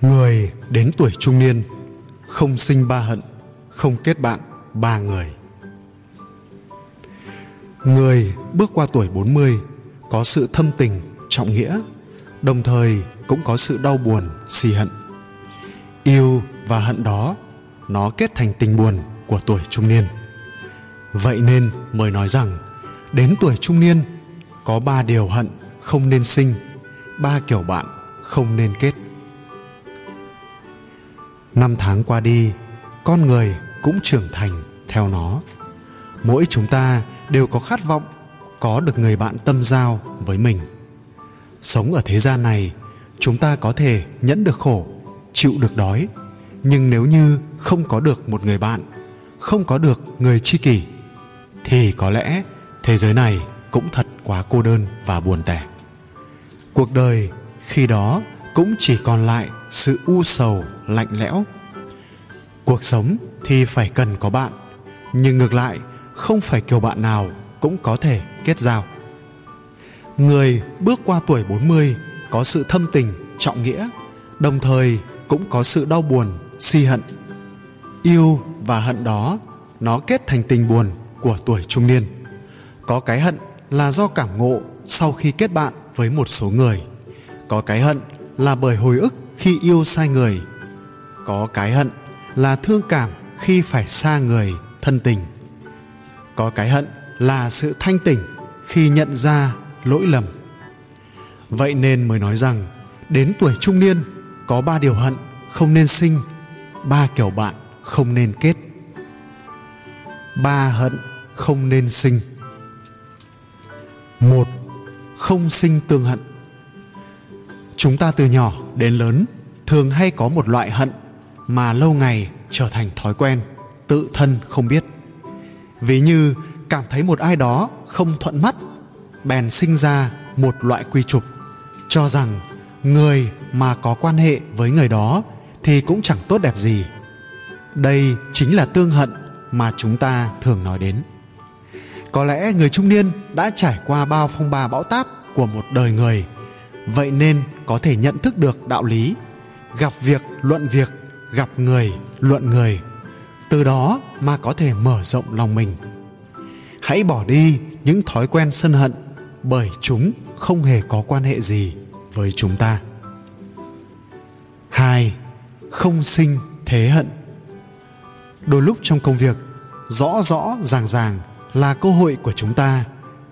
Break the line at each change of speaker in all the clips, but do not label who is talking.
người đến tuổi trung niên, không sinh ba hận, không kết bạn ba người. Người bước qua tuổi 40 có sự thâm tình, trọng nghĩa, đồng thời cũng có sự đau buồn, xì hận. Yêu và hận đó, nó kết thành tình buồn của tuổi trung niên. Vậy nên mới nói rằng, đến tuổi trung niên, có ba điều hận không nên sinh, ba kiểu bạn không nên kết năm tháng qua đi, con người cũng trưởng thành theo nó. Mỗi chúng ta đều có khát vọng có được người bạn tâm giao với mình. Sống ở thế gian này, chúng ta có thể nhẫn được khổ, chịu được đói. Nhưng nếu như không có được một người bạn, không có được người tri kỷ, thì có lẽ thế giới này cũng thật quá cô đơn và buồn tẻ. Cuộc đời khi đó cũng chỉ còn lại sự u sầu, lạnh lẽo. Cuộc sống thì phải cần có bạn, nhưng ngược lại, không phải kiểu bạn nào cũng có thể kết giao. Người bước qua tuổi 40 có sự thâm tình, trọng nghĩa, đồng thời cũng có sự đau buồn, si hận. Yêu và hận đó, nó kết thành tình buồn của tuổi trung niên. Có cái hận là do cảm ngộ sau khi kết bạn với một số người. Có cái hận là bởi hồi ức khi yêu sai người. Có cái hận là thương cảm khi phải xa người thân tình. Có cái hận là sự thanh tỉnh khi nhận ra lỗi lầm. Vậy nên mới nói rằng, đến tuổi trung niên, có ba điều hận không nên sinh, ba kiểu bạn không nên kết. Ba hận không nên sinh. Một, không sinh tương hận chúng ta từ nhỏ đến lớn thường hay có một loại hận mà lâu ngày trở thành thói quen, tự thân không biết. Ví như cảm thấy một ai đó không thuận mắt, bèn sinh ra một loại quy trục cho rằng người mà có quan hệ với người đó thì cũng chẳng tốt đẹp gì. Đây chính là tương hận mà chúng ta thường nói đến. Có lẽ người trung niên đã trải qua bao phong ba bão táp của một đời người vậy nên có thể nhận thức được đạo lý. Gặp việc, luận việc, gặp người, luận người. Từ đó mà có thể mở rộng lòng mình. Hãy bỏ đi những thói quen sân hận, bởi chúng không hề có quan hệ gì với chúng ta. Hai, không sinh thế hận. Đôi lúc trong công việc, rõ rõ ràng ràng là cơ hội của chúng ta,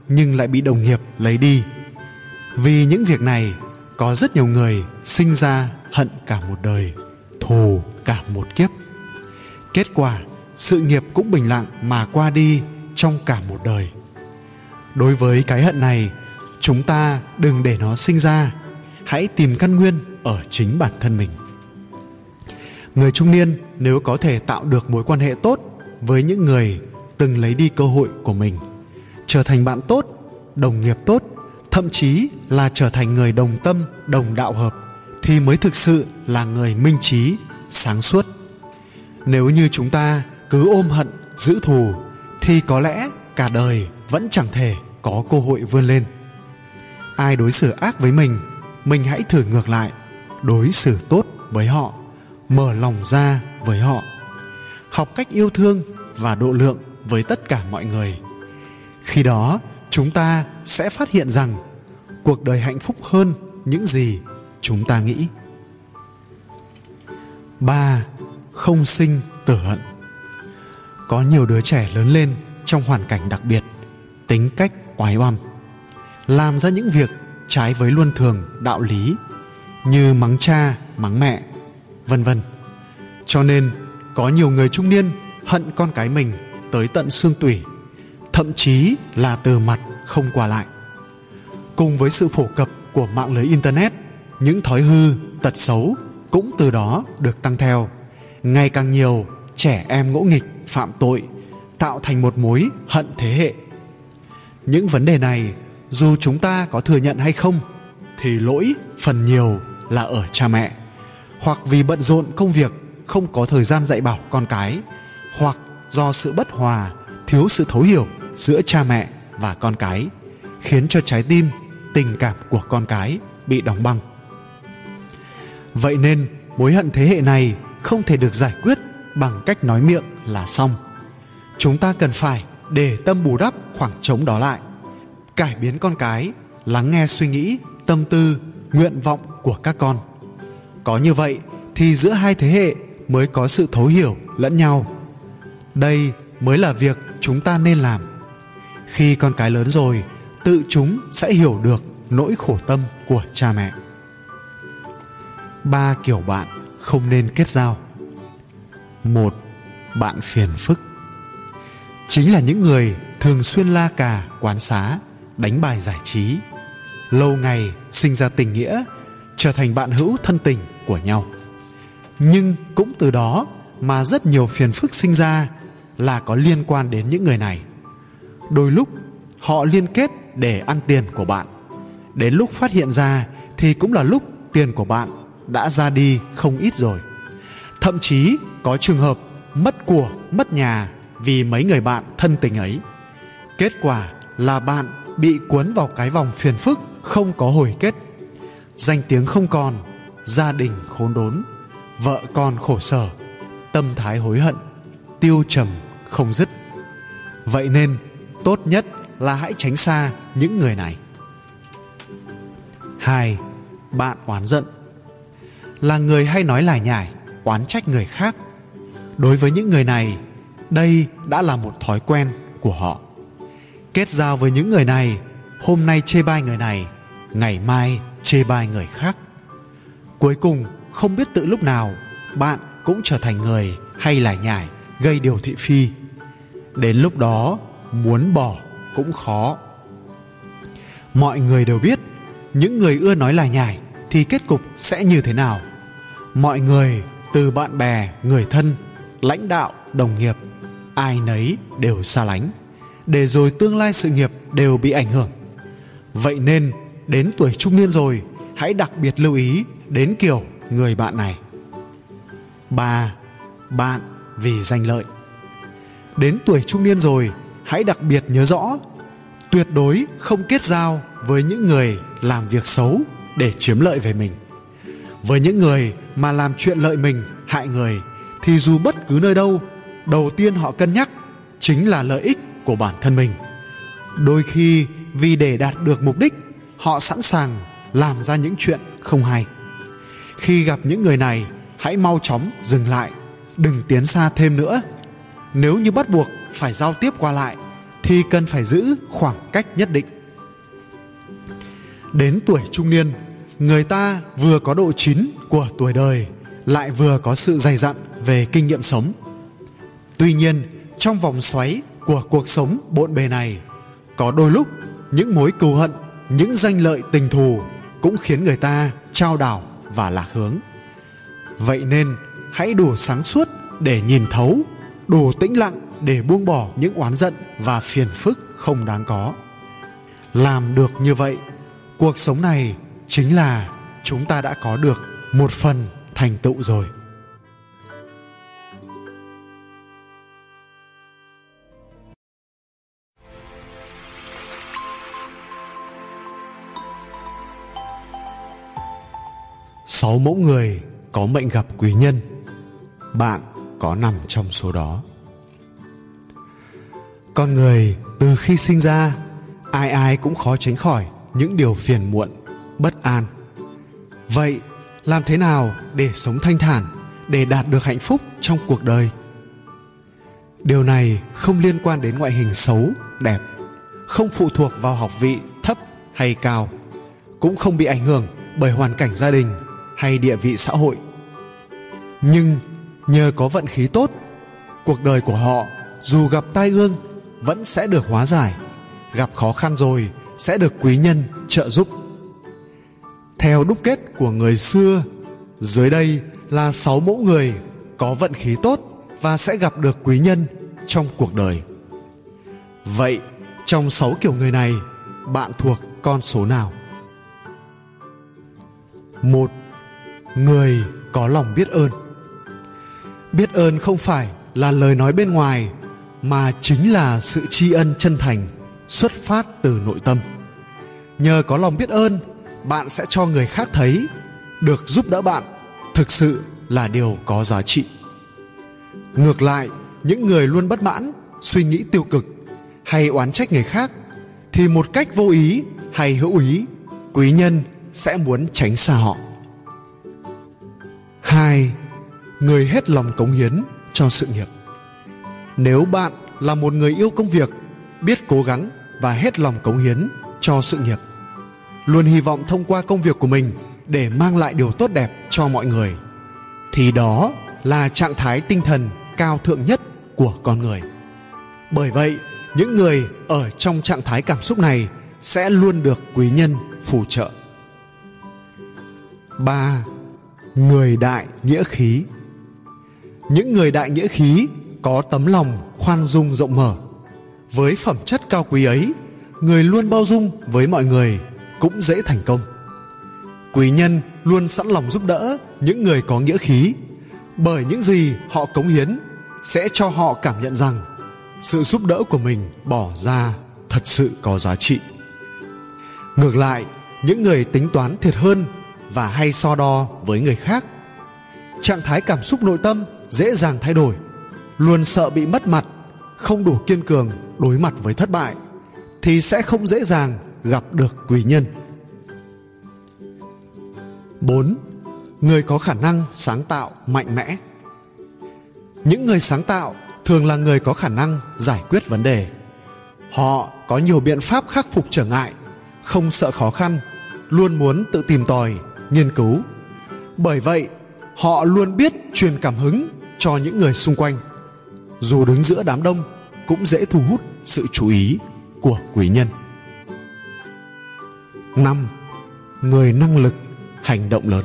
nhưng lại bị đồng nghiệp lấy đi vì những việc này, có rất nhiều người sinh ra hận cả một đời, thù cả một kiếp. Kết quả, sự nghiệp cũng bình lặng mà qua đi trong cả một đời. Đối với cái hận này, chúng ta đừng để nó sinh ra. Hãy tìm căn nguyên ở chính bản thân mình. Người trung niên nếu có thể tạo được mối quan hệ tốt với những người từng lấy đi cơ hội của mình, trở thành bạn tốt, đồng nghiệp tốt thậm chí là trở thành người đồng tâm, đồng đạo hợp, thì mới thực sự là người minh trí, sáng suốt. Nếu như chúng ta cứ ôm hận, giữ thù, thì có lẽ cả đời vẫn chẳng thể có cơ hội vươn lên. Ai đối xử ác với mình mình hãy thử ngược lại, đối xử tốt với họ, mở lòng ra với họ. Học cách yêu thương và độ lượng với tất cả mọi người. Khi đó, chúng ta sẽ phát hiện rằng cuộc đời hạnh phúc hơn những gì chúng ta nghĩ. Ba, không sinh tử hận. Có nhiều đứa trẻ lớn lên trong hoàn cảnh đặc biệt, tính cách oái oăm, làm ra những việc trái với luân thường, đạo lý như mắng cha, mắng mẹ, vân vân. Cho nên, có nhiều người trung niên hận con cái mình tới tận xương tủy, thậm chí là từ mặt không qua lại cùng với sự phổ cập của mạng lưới internet, những thói hư, tật xấu cũng từ đó được tăng theo. Ngày càng nhiều trẻ em ngỗ nghịch, phạm tội, tạo thành một mối hận thế hệ. Những vấn đề này, dù chúng ta có thừa nhận hay không, thì lỗi phần nhiều là ở cha mẹ. Hoặc vì bận rộn công việc, không có thời gian dạy bảo con cái. Hoặc do sự bất hòa, thiếu sự thấu hiểu giữa cha mẹ và con cái, khiến cho trái tim tình cảm của con cái bị đóng băng. Vậy nên, mối hận thế hệ này không thể được giải quyết bằng cách nói miệng là xong. Chúng ta cần phải để tâm bù đắp khoảng trống đó lại, cải biến con cái, lắng nghe suy nghĩ, tâm tư, nguyện vọng của các con. Có như vậy thì giữa hai thế hệ mới có sự thấu hiểu lẫn nhau. Đây mới là việc chúng ta nên làm. Khi con cái lớn rồi tự chúng sẽ hiểu được nỗi khổ tâm của cha mẹ. Ba kiểu bạn không nên kết giao. Một, bạn phiền phức. Chính là những người thường xuyên la cà, quán xá, đánh bài giải trí, lâu ngày sinh ra tình nghĩa, trở thành bạn hữu thân tình của nhau. Nhưng cũng từ đó mà rất nhiều phiền phức sinh ra là có liên quan đến những người này. Đôi lúc họ liên kết để ăn tiền của bạn. Đến lúc phát hiện ra thì cũng là lúc tiền của bạn đã ra đi không ít rồi. Thậm chí có trường hợp mất của, mất nhà vì mấy người bạn thân tình ấy. Kết quả là bạn bị cuốn vào cái vòng phiền phức, không có hồi kết. Danh tiếng không còn, gia đình khốn đốn, vợ con khổ sở, tâm thái hối hận, tiêu trầm không dứt. Vậy nên tốt nhất là hãy tránh xa những người này. Hai, bạn oán giận. Là người hay nói lải nhải, oán trách người khác. Đối với những người này, đây đã là một thói quen của họ. Kết giao với những người này, hôm nay chê bai người này, ngày mai chê bai người khác. Cuối cùng, không biết tự lúc nào, bạn cũng trở thành người hay lải nhải, gây điều thị phi. Đến lúc đó, muốn bỏ cũng khó. Mọi người đều biết, những người ưa nói lải nhải thì kết cục sẽ như thế nào. Mọi người, từ bạn bè, người thân, lãnh đạo, đồng nghiệp, ai nấy đều xa lánh, để rồi tương lai sự nghiệp đều bị ảnh hưởng. Vậy nên, đến tuổi trung niên rồi, hãy đặc biệt lưu ý đến kiểu người bạn này. Ba, bạn vì danh lợi. Đến tuổi trung niên rồi, hãy đặc biệt nhớ rõ tuyệt đối không kết giao với những người làm việc xấu để chiếm lợi về mình. Với những người mà làm chuyện lợi mình, hại người, thì dù bất cứ nơi đâu, đầu tiên họ cân nhắc chính là lợi ích của bản thân mình. Đôi khi vì để đạt được mục đích, họ sẵn sàng làm ra những chuyện không hay. Khi gặp những người này, hãy mau chóng dừng lại, đừng tiến xa thêm nữa. Nếu như bắt buộc phải giao tiếp qua lại thì cần phải giữ khoảng cách nhất định. Đến tuổi trung niên, người ta vừa có độ chín của tuổi đời, lại vừa có sự dày dặn về kinh nghiệm sống. Tuy nhiên, trong vòng xoáy của cuộc sống bộn bề này, có đôi lúc những mối cừu hận, những danh lợi tình thù cũng khiến người ta trao đảo và lạc hướng. Vậy nên hãy đủ sáng suốt để nhìn thấu, đủ tĩnh lặng để buông bỏ những oán giận và phiền phức không đáng có. Làm được như vậy, cuộc sống này chính là chúng ta đã có được một phần thành tựu rồi. Sáu mẫu người có mệnh gặp quý nhân, bạn có nằm trong số đó con người từ khi sinh ra, ai ai cũng khó tránh khỏi những điều phiền muộn, bất an. Vậy làm thế nào để sống thanh thản, để đạt được hạnh phúc trong cuộc đời? Điều này không liên quan đến ngoại hình xấu, đẹp, không phụ thuộc vào học vị thấp hay cao, cũng không bị ảnh hưởng bởi hoàn cảnh gia đình hay địa vị xã hội. Nhưng nhờ có vận khí tốt, cuộc đời của họ dù gặp tai ương vẫn sẽ được hóa giải. Gặp khó khăn rồi, sẽ được quý nhân trợ giúp. Theo đúc kết của người xưa, dưới đây là sáu mẫu người có vận khí tốt và sẽ gặp được quý nhân trong cuộc đời. Vậy, trong sáu kiểu người này, bạn thuộc con số nào? Một, người có lòng biết ơn. Biết ơn không phải là lời nói bên ngoài mà chính là sự tri ân chân thành xuất phát từ nội tâm. Nhờ có lòng biết ơn, bạn sẽ cho người khác thấy, được giúp đỡ bạn thực sự là điều có giá trị. Ngược lại, những người luôn bất mãn, suy nghĩ tiêu cực hay oán trách người khác thì một cách vô ý hay hữu ý, quý nhân sẽ muốn tránh xa họ. Hai, người hết lòng cống hiến cho sự nghiệp nếu bạn là một người yêu công việc, biết cố gắng và hết lòng cống hiến cho sự nghiệp, luôn hy vọng thông qua công việc của mình để mang lại điều tốt đẹp cho mọi người, thì đó là trạng thái tinh thần cao thượng nhất của con người. Bởi vậy, những người ở trong trạng thái cảm xúc này sẽ luôn được quý nhân phù trợ. Ba, người đại nghĩa khí. Những người đại nghĩa khí có tấm lòng khoan dung rộng mở. Với phẩm chất cao quý ấy, người luôn bao dung với mọi người cũng dễ thành công. Quý nhân luôn sẵn lòng giúp đỡ những người có nghĩa khí, bởi những gì họ cống hiến sẽ cho họ cảm nhận rằng sự giúp đỡ của mình bỏ ra thật sự có giá trị. Ngược lại, những người tính toán thiệt hơn và hay so đo với người khác, trạng thái cảm xúc nội tâm dễ dàng thay đổi luôn sợ bị mất mặt không đủ kiên cường đối mặt với thất bại thì sẽ không dễ dàng gặp được quý nhân 4. Người có khả năng sáng tạo mạnh mẽ. Những người sáng tạo thường là người có khả năng giải quyết vấn đề. Họ có nhiều biện pháp khắc phục trở ngại, không sợ khó khăn, luôn muốn tự tìm tòi, nghiên cứu. Bởi vậy, họ luôn biết truyền cảm hứng cho những người xung quanh. Dù đứng giữa đám đông, cũng dễ thu hút sự chú ý của quý nhân. 5. Người năng lực hành động lớn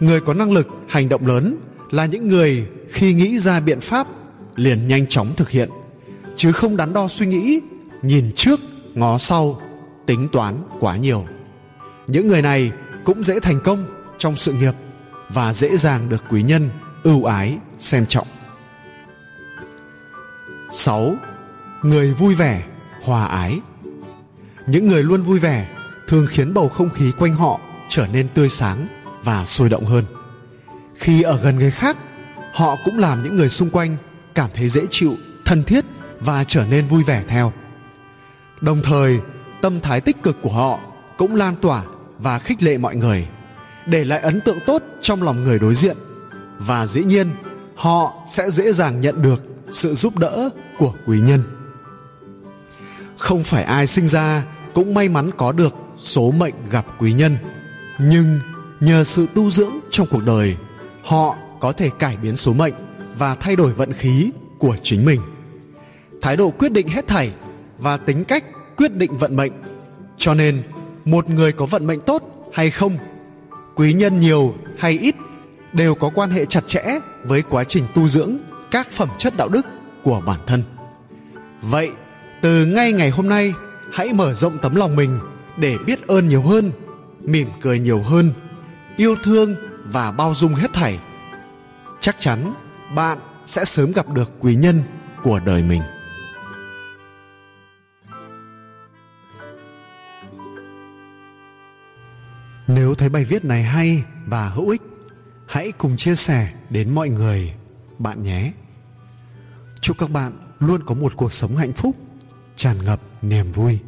người có năng lực hành động lớn là những người khi nghĩ ra biện pháp liền nhanh chóng thực hiện, chứ không đắn đo suy nghĩ, nhìn trước ngó sau, tính toán quá nhiều những người này cũng dễ thành công trong sự nghiệp và dễ dàng được quý nhân ưu ái xem trọng 6. Người vui vẻ, hòa ái. Những người luôn vui vẻ thường khiến bầu không khí quanh họ trở nên tươi sáng và sôi động hơn khi ở gần người khác họ cũng làm những người xung quanh cảm thấy dễ chịu thân thiết và trở nên vui vẻ theo đồng thời tâm thái tích cực của họ cũng lan tỏa và khích lệ mọi người để lại ấn tượng tốt trong lòng người đối diện và dĩ nhiên họ sẽ dễ dàng nhận được sự giúp đỡ của quý nhân. Không phải ai sinh ra cũng may mắn có được số mệnh gặp quý nhân, nhưng nhờ sự tu dưỡng trong cuộc đời, họ có thể cải biến số mệnh và thay đổi vận khí của chính mình. Thái độ quyết định hết thảy và tính cách quyết định vận mệnh. Cho nên, một người có vận mệnh tốt hay không, quý nhân nhiều hay ít đều có quan hệ chặt chẽ với quá trình tu dưỡng các phẩm chất đạo đức của bản thân. Vậy, từ ngay ngày hôm nay, hãy mở rộng tấm lòng mình để biết ơn nhiều hơn, mỉm cười nhiều hơn, yêu thương và bao dung hết thảy. Chắc chắn bạn sẽ sớm gặp được quý nhân của đời mình. Nếu thấy bài viết này hay và hữu ích, hãy cùng chia sẻ đến mọi người, bạn nhé chúc các bạn luôn có một cuộc sống hạnh phúc tràn ngập niềm vui.